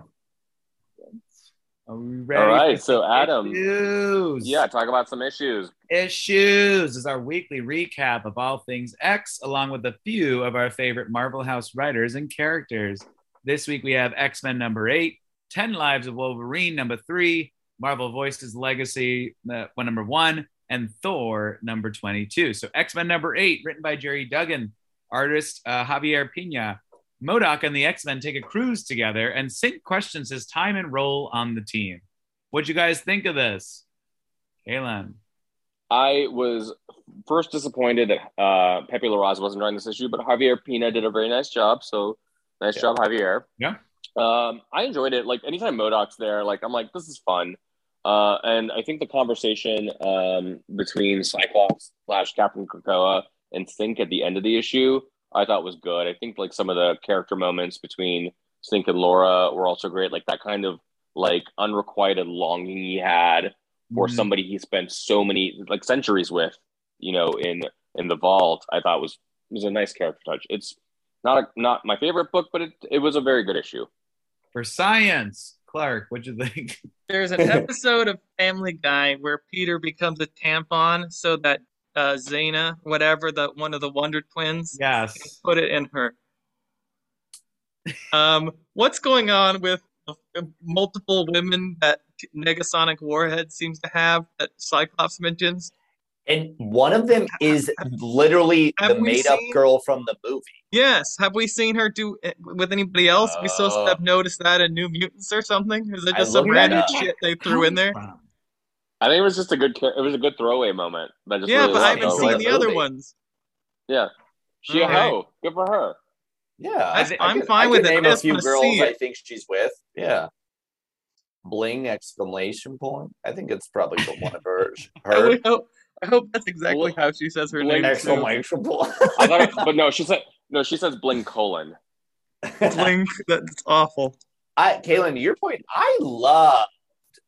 Are we ready? All right, so Adam, issues? yeah, talk about some issues. Issues is our weekly recap of all things X, along with a few of our favorite Marvel House writers and characters. This week we have X Men number eight, 10 Lives of Wolverine number three, Marvel Voices Legacy uh, one number one, and Thor number 22. So X Men number eight, written by Gerry Duggan, artist uh, Javier Pina. MODOK and the X Men take a cruise together, and Synch questions his time and role on the team. What'd you guys think of this? Kaylin. I was first disappointed that uh, Pepe Larraz wasn't drawing this issue, but Javier Pina did a very nice job. So nice yeah. job, Javier. Yeah. Um, I enjoyed it. Like anytime MODOK's there, like I'm like, this is fun. Uh, and I think the conversation um, between Cyclops slash Captain Krakoa and Synch at the end of the issue I thought was good. I think like some of the character moments between Synch and Laura were also great. Like that kind of like unrequited longing he had for mm-hmm. somebody he spent so many like centuries with, you know, in in the vault. I thought was was a nice character touch. It's not a, not my favorite book, but it it was a very good issue. For science, Clark, what'd you think? There's an episode of Family Guy where Peter becomes a tampon so that uh, Xana, whatever the one of the Wonder Twins. Yes, put it in her. Um, what's going on with multiple women that Negasonic Warhead seems to have that Cyclops mentions? And one of them is literally have the made up girl from the movie. Yes. Have we seen her do it with anybody else? Uh, we supposed to have noticed that in New Mutants or something? Is it just some random shit they threw in there? I think it was just a good. It was a good throwaway moment. That just yeah, really but I haven't seen the other ones. Yeah, she a hoe. Oh, good for her. Yeah, I, am fine I with name it. a few girls I think she's with. Yeah. Bling exclamation point. I think it's probably the one of her. her. I, hope, I hope that's exactly how she says her bling name. Exclamation point. I thought, it, but no, she said no. She says bling colon. Bling. That's awful. I, Kaylin, to your point, I love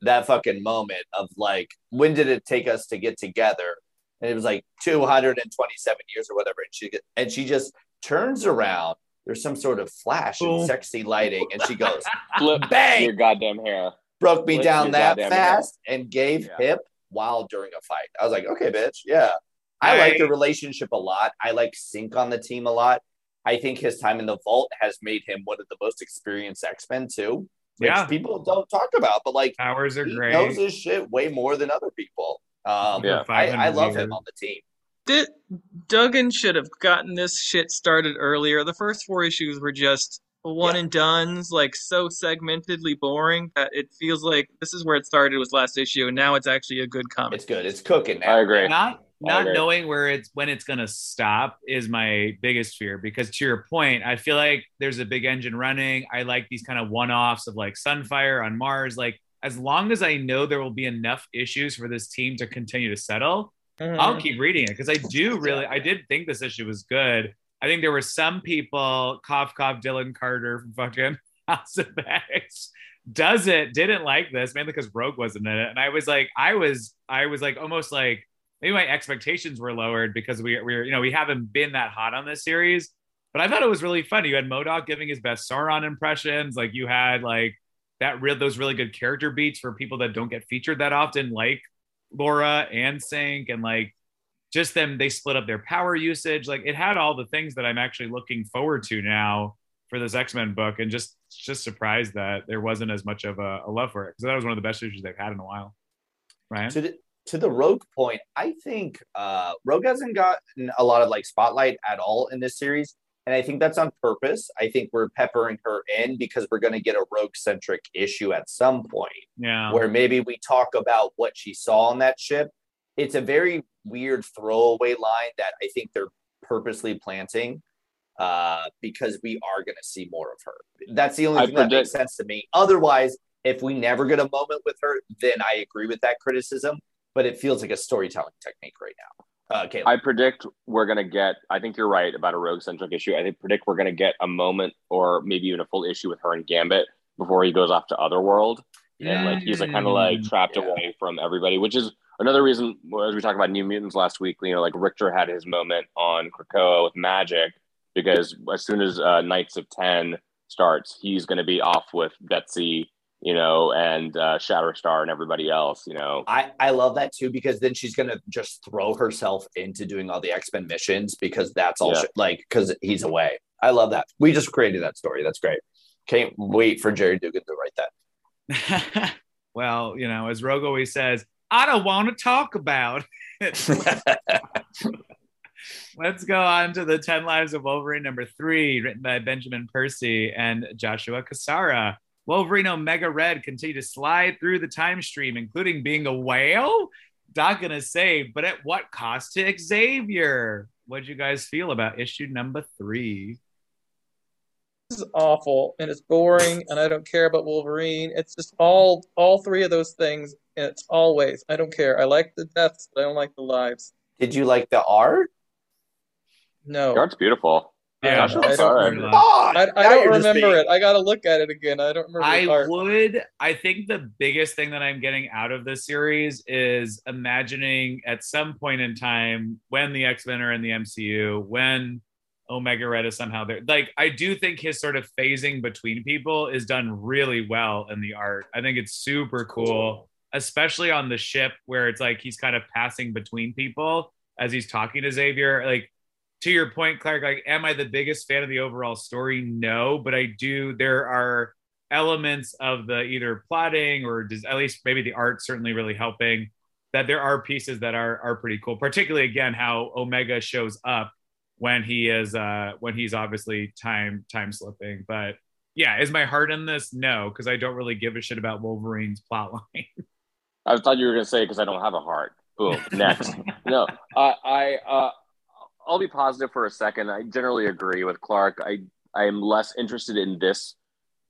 that fucking moment of like, when did it take us to get together? And it was like 227 years or whatever. And she and she just turns around. There's some sort of flash and sexy lighting, and she goes, "Flip bang your goddamn hair." Broke me Flip down that fast hair. and gave yeah. hip while during a fight. I was like, "Okay, bitch, yeah." I, like the relationship a lot. I like Synch on the team a lot. I think his time in the vault has made him one of the most experienced X Men too yeah. people don't talk about. But like powers are he great. Knows his shit way more than other people. Um, yeah, I, I love him on the team. Did, Duggan should have gotten this shit started earlier. The first four issues were just one yeah. and done's, like so segmentedly boring that it feels like this is where it started was last issue, and now it's actually a good comic. It's good. It's cooking. Now. I agree. Not not knowing where it's when it's going to stop is my biggest fear because to your point i feel like there's a big engine running i like these kind of one-offs of like sunfire on mars like as long as i know there will be enough issues for this team to continue to settle mm-hmm. i'll keep reading it because i do really i did think this issue was good i think there were some people cough cough dylan carter from fucking house of x does it didn't like this mainly because rogue wasn't in it and i was like i was i was like almost like maybe my expectations were lowered because we we you know we haven't been that hot on this series. But I thought it was really fun. You had MODOK giving his best Sauron impressions. Like you had like that real those really good character beats for people that don't get featured that often, like Laura and Synch, and like just them they split up their power usage. Like it had all the things that I'm actually looking forward to now for this X Men book, and just just surprised that there wasn't as much of a, a love for it because that was one of the best issues they've had in a while. Right. So, to the Rogue point, I think uh, Rogue hasn't gotten a lot of like spotlight at all in this series. And I think that's on purpose. I think we're peppering her in because we're going to get a rogue centric issue at some point. Yeah. Where maybe we talk about what she saw on that ship. It's a very weird throwaway line that I think they're purposely planting uh, because we are going to see more of her. That's the only I thing predict- that makes sense to me. Otherwise, if we never get a moment with her, then I agree with that criticism but it feels like a storytelling technique right now. Uh, I predict we're going to get, I think you're right about a rogue centric issue. I think predict we're going to get a moment or maybe even a full issue with her and Gambit before he goes off to Otherworld. Yeah. And like he's like kind of like trapped yeah. away from everybody, which is another reason, as we talked about New Mutants last week, you know, like Rictor had his moment on Krakoa with Magik because as soon as uh, Knights of Ten starts, he's going to be off with Betsy, you know, and uh, Shatterstar and everybody else, you know. I, I love that too because then she's going to just throw herself into doing all the X Men missions because that's all yeah. she, like, because he's away. I love that. We just created that story. That's great. Can't wait for Gerry Duggan to write that. well, you know, as Rogue always says, I don't want to talk about Let's go on to the 10 Lives of Wolverine number three, written by Benjamin Percy and Joshua Cassara. Wolverine Omega Red continue to slide through the time stream, including being a whale. Not gonna saved, but at what cost to Xavier? What'd you guys feel about issue number three? This is awful and it's boring, and I don't care about Wolverine. It's just all all three of those things. And it's always I don't care. I like the deaths, but I don't like the lives. Did you like the art? No, the art's beautiful. Yeah, oh I, don't, I, I don't remember it. I got to look at it again. I don't remember. I would. I think the biggest thing that I'm getting out of this series is imagining at some point in time when the X Men are in the MCU, when Omega Red is somehow there. Like, I do think his sort of phasing between people is done really well in the art. I think it's super cool, especially on the ship where it's like he's kind of passing between people as he's talking to Xavier. Like, to your point, Clark, like, am I the biggest fan of the overall story? No, but I do. There are elements of the either plotting or does, at least maybe the art certainly really helping that there are pieces that are are pretty cool. Particularly again how Omega shows up when he is uh when he's obviously time time slipping. But yeah, is my heart in this? No, because I don't really give a shit about Wolverine's plotline. I thought you were gonna say because I don't have a heart. Boom. Next. no, I I uh, I'll be positive for a second. I generally agree with Clark. I I am less interested in this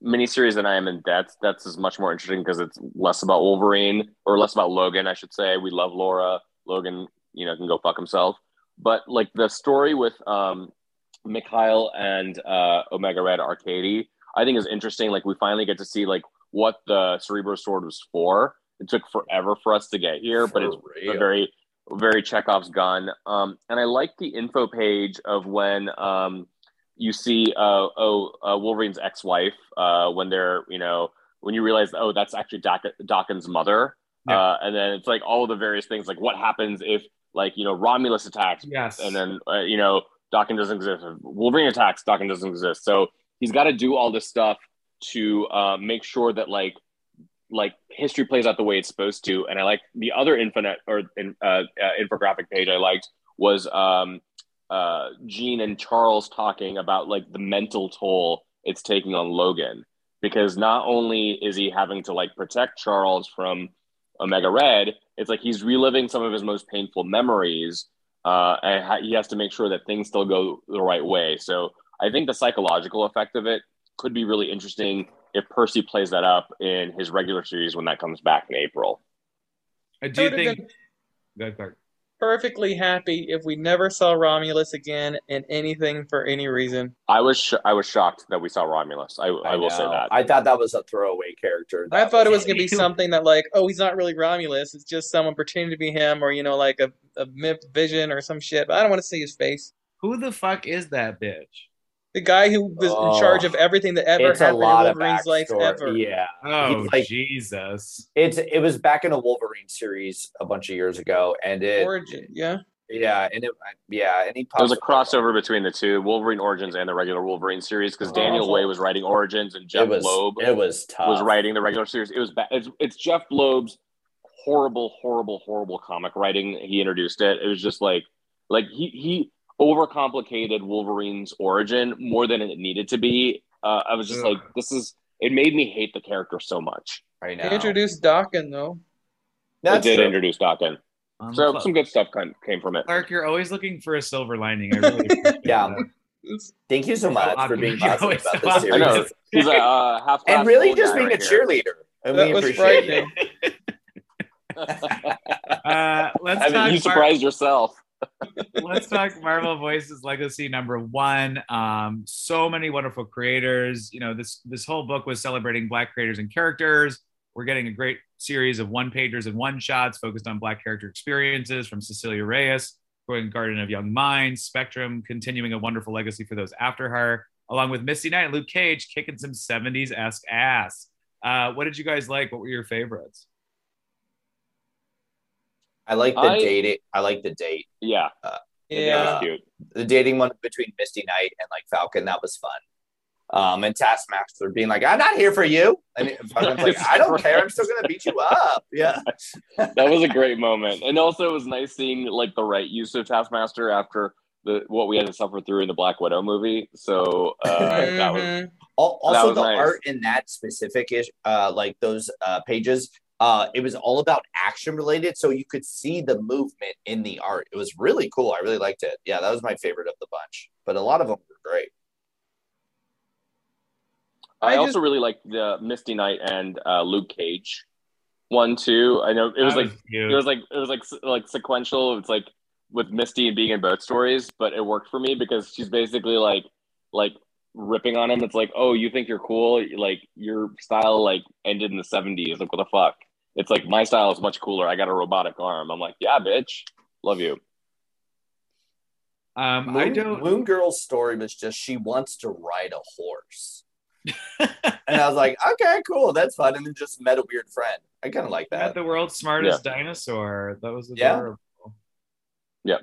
miniseries than I am in Deaths. That's is much more interesting because it's less about Wolverine or less about Logan, I should say. We love Laura. Logan, you know, can go fuck himself. But like the story with um, Mikhail and uh, Omega Red Arkady, I think is interesting. Like we finally get to see like what the Cerebro Sword was for. It took forever for us to get here, but it's a very very Chekhov's gun. Um, and I like the info page of when um, you see uh, oh uh, Wolverine's ex-wife uh, when they're you know when you realize oh that's actually Doc- Daken's mother, yeah. Uh, and then it's like all of the various things like what happens if like you know Romulus attacks, yes, and then uh, you know Daken doesn't exist, Wolverine attacks, Daken doesn't exist, so he's got to do all this stuff to uh, make sure that like like history plays out the way it's supposed to. And I like the other infinite or uh, uh, infographic page I liked was um, uh, Jean and Charles talking about like the mental toll it's taking on Logan. Because not only is he having to like protect Charles from Omega Red, it's like he's reliving some of his most painful memories. Uh, and he has to make sure that things still go the right way. So I think the psychological effect of it could be really interesting if Percy plays that up in his regular series when that comes back in April. I do think. Good, Clark. Perfectly happy if we never saw Romulus again in anything for any reason. I was sh- I was shocked that we saw Romulus. I, I, I will say that. I thought that was a throwaway character. I thought it was going to be something that like, oh, he's not really Romulus. It's just someone pretending to be him, or you know, like a, a myth vision or some shit. But I don't want to see his face. Who the fuck is that bitch? The guy who was oh, in charge of everything that ever happened in Wolverine's life ever. Yeah. Oh like, Jesus. It's it was back in a Wolverine series a bunch of years ago, and it Origin, yeah. Yeah, and it, yeah, and he there was a crossover between the two Wolverine Origins and the regular Wolverine series because oh. Daniel Way was writing Origins and Jeph was, Loeb it was tough. was writing the regular series. It was bad. It's, it's Jeph Loeb's horrible, horrible, horrible comic writing. He introduced it. It was just like like he he overcomplicated Wolverine's origin more than it needed to be. Uh, I was just Ugh. like, this is. It made me hate the character so much. Right now, they introduced Daken though. That's they did true. introduce Daken. Um, so some good stuff came from it. Clark, you're always looking for a silver lining. I really yeah. Thank you so much for being positive about this series. I know. He's a uh, half and really just being a cheerleader. And that we appreciate it. uh, let's I mean, you surprised yourself. Let's talk Marvel Voices Legacy number one. Um, so many wonderful creators. You know, this this whole book was celebrating Black creators and characters. We're getting a great series of one pagers and one shots focused on Black character experiences from Cecilia Reyes, going Garden of Young Minds, Spectrum, continuing a wonderful legacy for those after her, along with Misty Knight and Luke Cage kicking some 70s esque ass. Uh, what did you guys like? What were your favorites? I like the I, date. I like the date. Yeah. Uh, yeah. The dating one between Misty Knight and like Falcon, that was fun. Um, and Taskmaster being like, "I'm not here for you," and Falcon's like, "I don't care. I'm still gonna beat you up." Yeah, that was a great moment, and also it was nice seeing like the right use of Taskmaster after the what we had to suffer through in the Black Widow movie. So uh, that was mm-hmm. also that was the nice. art in that specific ish, uh, like those uh, pages. Uh, it was all about action related, so you could see the movement in the art. It was really cool. I really liked it. Yeah, that was my favorite of the bunch. But a lot of them were great. I, I also just, really like the Misty Knight and uh, Luke Cage one too. I know it was like it was like it was like like sequential. It's like with Misty and being in both stories, but it worked for me because she's basically like like ripping on him. It's like, oh, you think you're cool? Like your style like ended in the '70s. Like what the fuck? It's like my style is much cooler. I got a robotic arm. I'm like, yeah, bitch, love you. Um, Moon, I don't. Moon Girl's story was just she wants to ride a horse and I was like, okay, cool, that's fun. And then just met a weird friend. I kind of like that. Met the world's smartest yeah. dinosaur. That was adorable. Yeah.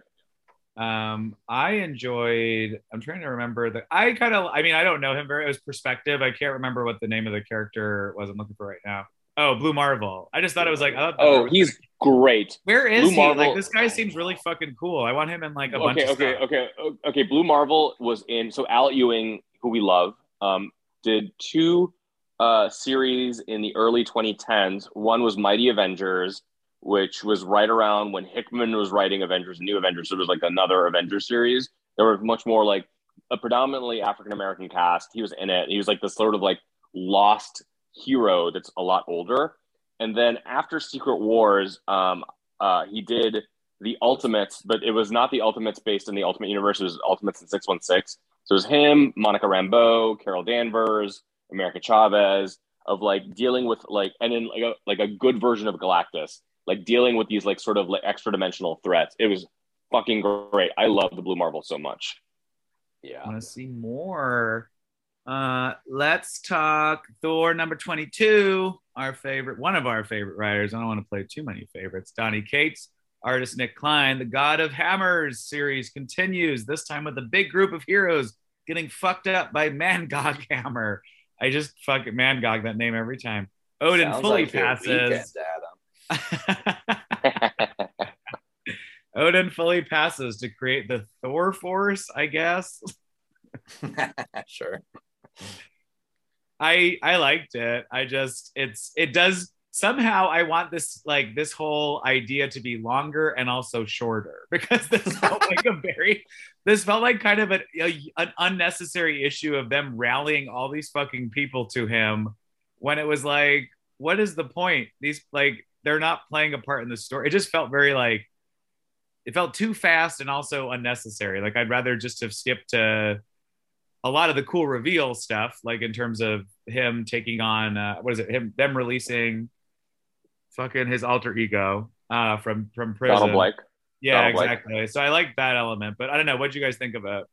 Um, I enjoyed. I'm trying to remember that. I kind of. I mean, I don't know him very. It was perspective. I can't remember what the name of the character was. I'm looking for right now. Oh, Blue Marvel. I just thought it was like. oh, he's great. Where is Blue he? Marvel. Like this guy seems really fucking cool. I want him in like a okay, bunch. Okay, okay, okay, okay. Blue Marvel was in. So Al Ewing, who we love, um, did two uh, series in the early 2010s. One was Mighty Avengers, which was right around when Hickman was writing Avengers, New Avengers. So it was like another Avengers series. There were much more like a predominantly African American cast. He was in it. He was like this sort of like lost hero that's a lot older. And then after Secret Wars, um, uh, he did the Ultimates, but it was not the Ultimates based in the Ultimate Universe. It was Ultimates in 616. So it was him, Monica Rambeau, Carol Danvers, America Chavez, of like dealing with like and then like a like a good version of Galactus, like dealing with these like sort of like extra dimensional threats. It was fucking great. I love the Blue Marvel so much. Yeah. I want to see more. Uh, let's talk Thor number 22, our favorite, one of our favorite writers. I don't want to play too many favorites. Donny Cates Artist Nic Klein, the God of Hammers series continues, this time with a big group of heroes getting fucked up by Mangog Hammer. I just fuck Mangog that name every time. Odin Sounds fully like passes. Weekend, Odin fully passes to create the Thor Force, I guess. sure. I I liked it. I just it's it does somehow I want this like this whole idea to be longer and also shorter because this felt like a very this felt like kind of a, a, an unnecessary issue of them rallying all these fucking people to him when it was like what is the point? These like they're not playing a part in the story. It just felt very like it felt too fast and also unnecessary. Like I'd rather just have skipped to a lot of the cool reveal stuff like in terms of him taking on uh, what is it him them releasing fucking his alter ego uh, from from prison. Donald Blake. Yeah, Donald exactly. Blake. So I like that element, but I don't know. What do you guys think of it?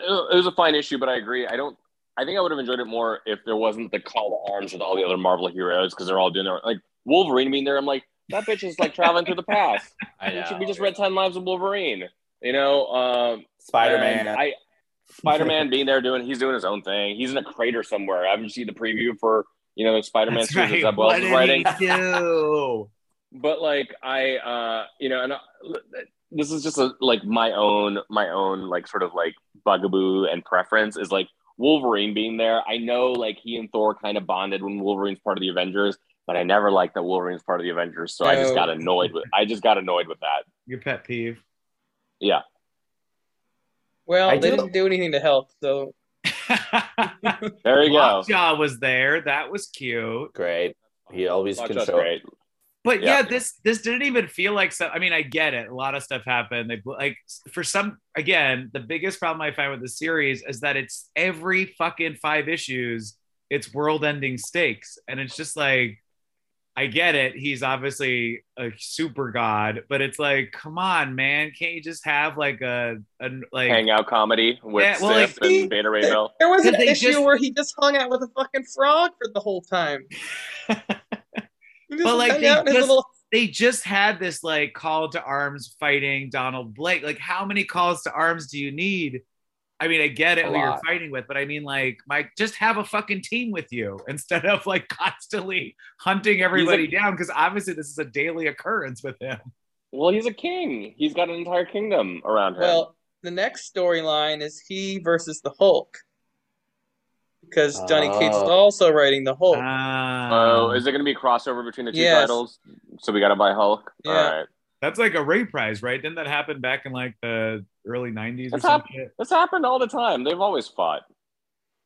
It was a fine issue, but I agree. I don't. I think I would have enjoyed it more if there wasn't the call to arms with all the other Marvel heroes because they're all doing their like Wolverine being there. I'm like, that bitch is like traveling through the past. I know. We just read Ten Lives of Wolverine. You know, um, Spider Man. I Spider Man being there doing he's doing his own thing. He's in a crater somewhere. I haven't seen the preview for you know, Spider-Man series right. that Wells is writing. but like I, uh, you know, and uh, this is just a, like my own, my own like sort of like bugaboo and preference is like Wolverine being there. I know like he and Thor kind of bonded when Wolverine's part of the Avengers, but I never liked that Wolverine's part of the Avengers, so no. I just got annoyed with. I just got annoyed with that. Your pet peeve. Yeah. Well, I they do. didn't do anything to help, so there you go. Jaw was there. That was cute. Great. He always can show. Great. But yeah. yeah. this this didn't even feel like so. I mean, I get it. A lot of stuff happened. They like for some. Again, the biggest problem I find with the series is that it's every fucking five issues. It's world-ending stakes, and it's just like I get it. He's obviously a super god, but it's like, come on, man, can't you just have like a, a like hangout comedy with yeah, well, Sif like, and Beta Ray Bill? There was an issue just... where he just hung out with a fucking frog for the whole time. but like they just, little... they just had this like call to arms fighting Donald Blake. Like, how many calls to arms do you need? I mean, I get it who you're fighting with, but I mean, like, Mike, just have a fucking team with you instead of like constantly hunting everybody a, down because obviously this is a daily occurrence with him. Well, he's a king. He's got an entire kingdom around him. Well, the next storyline is he versus the Hulk because Donny Cates is oh. also writing the Hulk. Uh, oh, is it going to be a crossover between the two yes. titles? So we got to buy Hulk. Yeah. All right. That's like a Ray prize, right? Didn't that happen back in like the early 90s or something? That's happened all the time. They've always fought.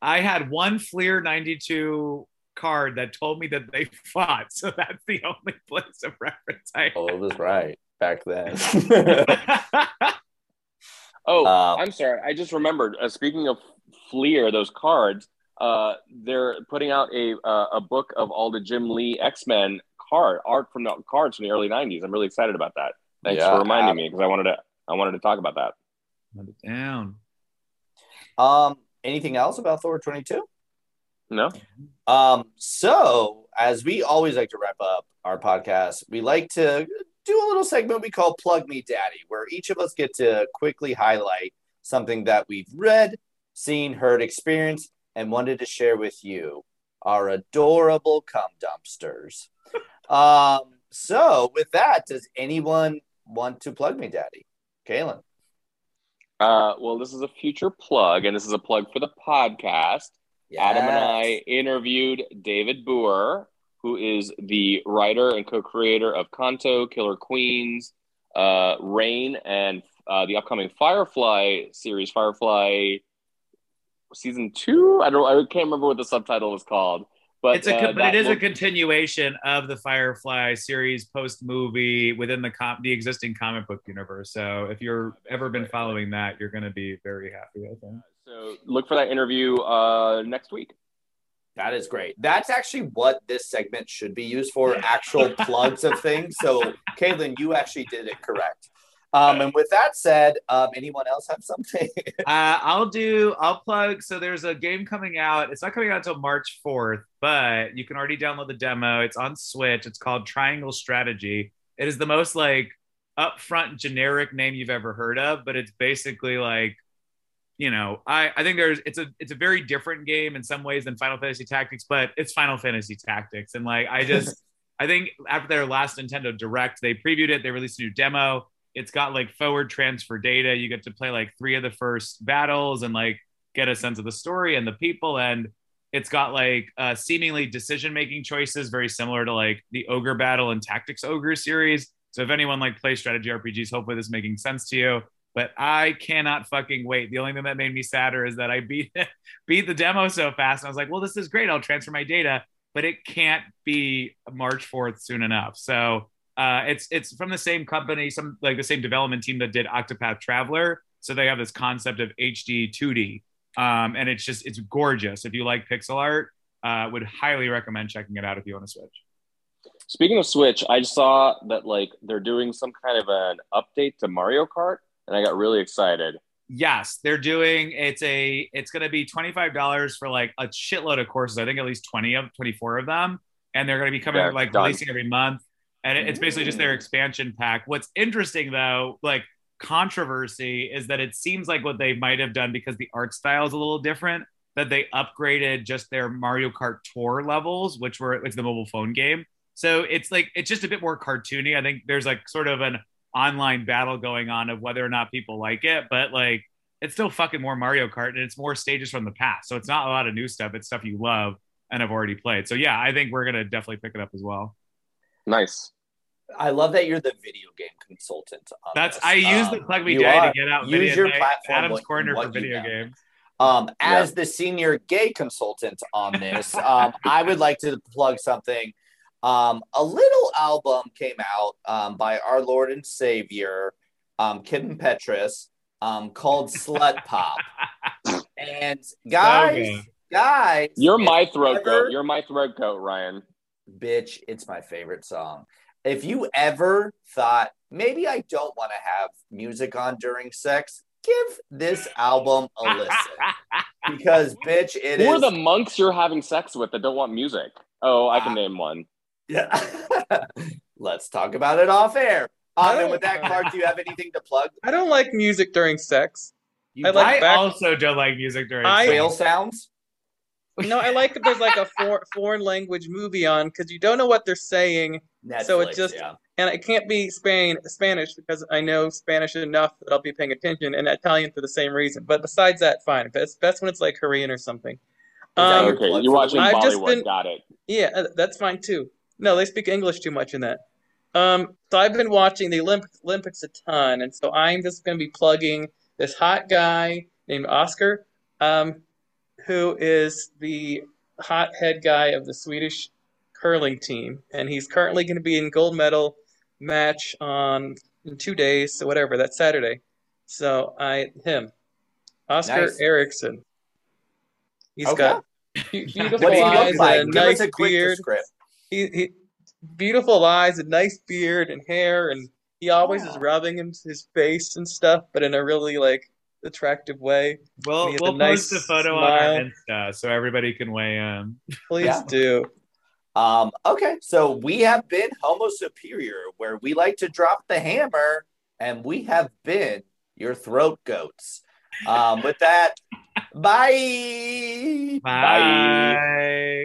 I had one Fleer 92 card that told me that they fought. So that's the only place of reference I Oh, it was right back then. oh, um, I'm sorry. I just remembered. Uh, speaking of Fleer, those cards, uh, they're putting out a uh, a book of all the Jim Lee X Men card art from the cards from the early '90s. I'm really excited about that. Thanks yeah, for reminding me because I wanted to I wanted to talk about that. Put it down. Um, anything else about Thor 22? No. Um, so as we always like to wrap up our podcast, we like to do a little segment we call Plug Me Daddy, where each of us get to quickly highlight something that we've read, seen, heard, experienced, and wanted to share with you, our adorable cum dumpsters. Um, so with that, does anyone want to plug me, Daddy? Kaylin. Uh, well, this is a future plug, and this is a plug for the podcast. Yes. Adam and I interviewed David Booher, who is the writer and co-creator of Canto, Killer Queens, uh, Reign, and uh, the upcoming Firefly series, Firefly season two. I don't. I can't remember what the subtitle was called. But it's a uh, but it is a continuation of the Firefly series post movie within the com- the existing comic book universe. So if you're ever been following that, you're going to be very happy. I think. So look for that interview uh, next week. That is great. That's actually what this segment should be used for actual plugs of things. So, Kaylin, you actually did it correct. Um, and with that said, um, anyone else have something? uh, I'll do. I'll plug. So there's a game coming out. It's not coming out until March 4th, but you can already download the demo. It's on Switch. It's called Triangle Strategy. It is the most like upfront generic name you've ever heard of, but it's basically like, you know, I I think there's it's a it's a very different game in some ways than Final Fantasy Tactics, but it's Final Fantasy Tactics, and like I just. I think after their last Nintendo Direct, they previewed it. They released a new demo it's got like forward transfer data. You get to play like three of the first battles and like get a sense of the story and the people. And it's got like uh, seemingly decision making choices, very similar to like the Ogre Battle and Tactics Ogre series. So if anyone like plays strategy RPGs, hopefully this is making sense to you. But I cannot fucking wait. The only thing that made me sadder is that I beat beat the demo so fast. And I was like, well, this is great. I'll transfer my data, but it can't be March 4th soon enough. So uh, it's it's from the same company, some like the same development team that did Octopath Traveler. So they have this concept of HD 2D, um, and it's just it's gorgeous. If you like pixel art, uh, would highly recommend checking it out if you want to Switch. Speaking of Switch, I saw that like they're doing some kind of an update to Mario Kart, and I got really excited. Yes, they're doing it's a it's going to be twenty five dollars for like a shitload of courses. I think at least twenty of twenty four of them, and they're going to be coming yeah, like done. releasing every month and it's basically just their mm. expansion pack. What's interesting though, like controversy, is that it seems like what they might have done because the art style is a little different. That they upgraded just their Mario Kart Tour levels, which were it's the mobile phone game. So it's like it's just a bit more cartoony. I think there's like sort of an online battle going on of whether or not people like it, but like it's still fucking more Mario Kart and it's more stages from the past. So it's not a lot of new stuff. It's stuff you love and have already played. So yeah, I think we're gonna definitely pick it up as well. Nice. I love that you're the video game consultant. That's this. I use um, the plug me day to get out use video, your platform. Adam's what, corner what for video games. Um, as the senior gay consultant on this, um, I would like to plug something. Um, a little album came out um, by our Lord and Savior, um, Kim Petras, um, called Slut Pop. and guys, guys, you're my throat ever, goat. You're my throat goat, Ryan bitch, it's my favorite song. If you ever thought maybe I don't want to have music on during sex, give this album a listen. because bitch, it Who is... are the monks you're having sex with that don't want music? Oh, I can uh, name one. Yeah. Let's talk about it off air. And with that card, do you have anything to plug? I don't like music during sex. You, I, like I back- also don't like music during I, whale sounds. No, I like that there's like a for, foreign language movie on because you don't know what they're saying. Netflix, so it just yeah. and it can't be Spain Spanish because I know Spanish enough that I'll be paying attention, and Italian for the same reason. But besides that, fine. Best best when it's like Korean or something. Um, okay, you're watching I've Bollywood? Been, got it. Yeah, uh, that's fine too. No, they speak English too much in that. Um, so I've been watching the Olympics, Olympics a ton, and so I'm just going to be plugging this hot guy named Oskar, um, who is the hot head guy of the Swedish curling team, and he's currently going to be in gold medal match on in two days, so whatever that's Saturday. So I him, Oskar nice. Eriksson. He's okay. got beautiful eyes like? and nice beard. He, he beautiful eyes and nice beard and hair, and he always is rubbing his face and stuff, but in a really like attractive way. We'll we'll nice post a photo smile. on our Insta so everybody can weigh in. Please yeah. do. Um, okay, so we have been Homo Superior, where we like to drop the hammer, and we have been your throat goats. Um, with that, bye. Bye. bye.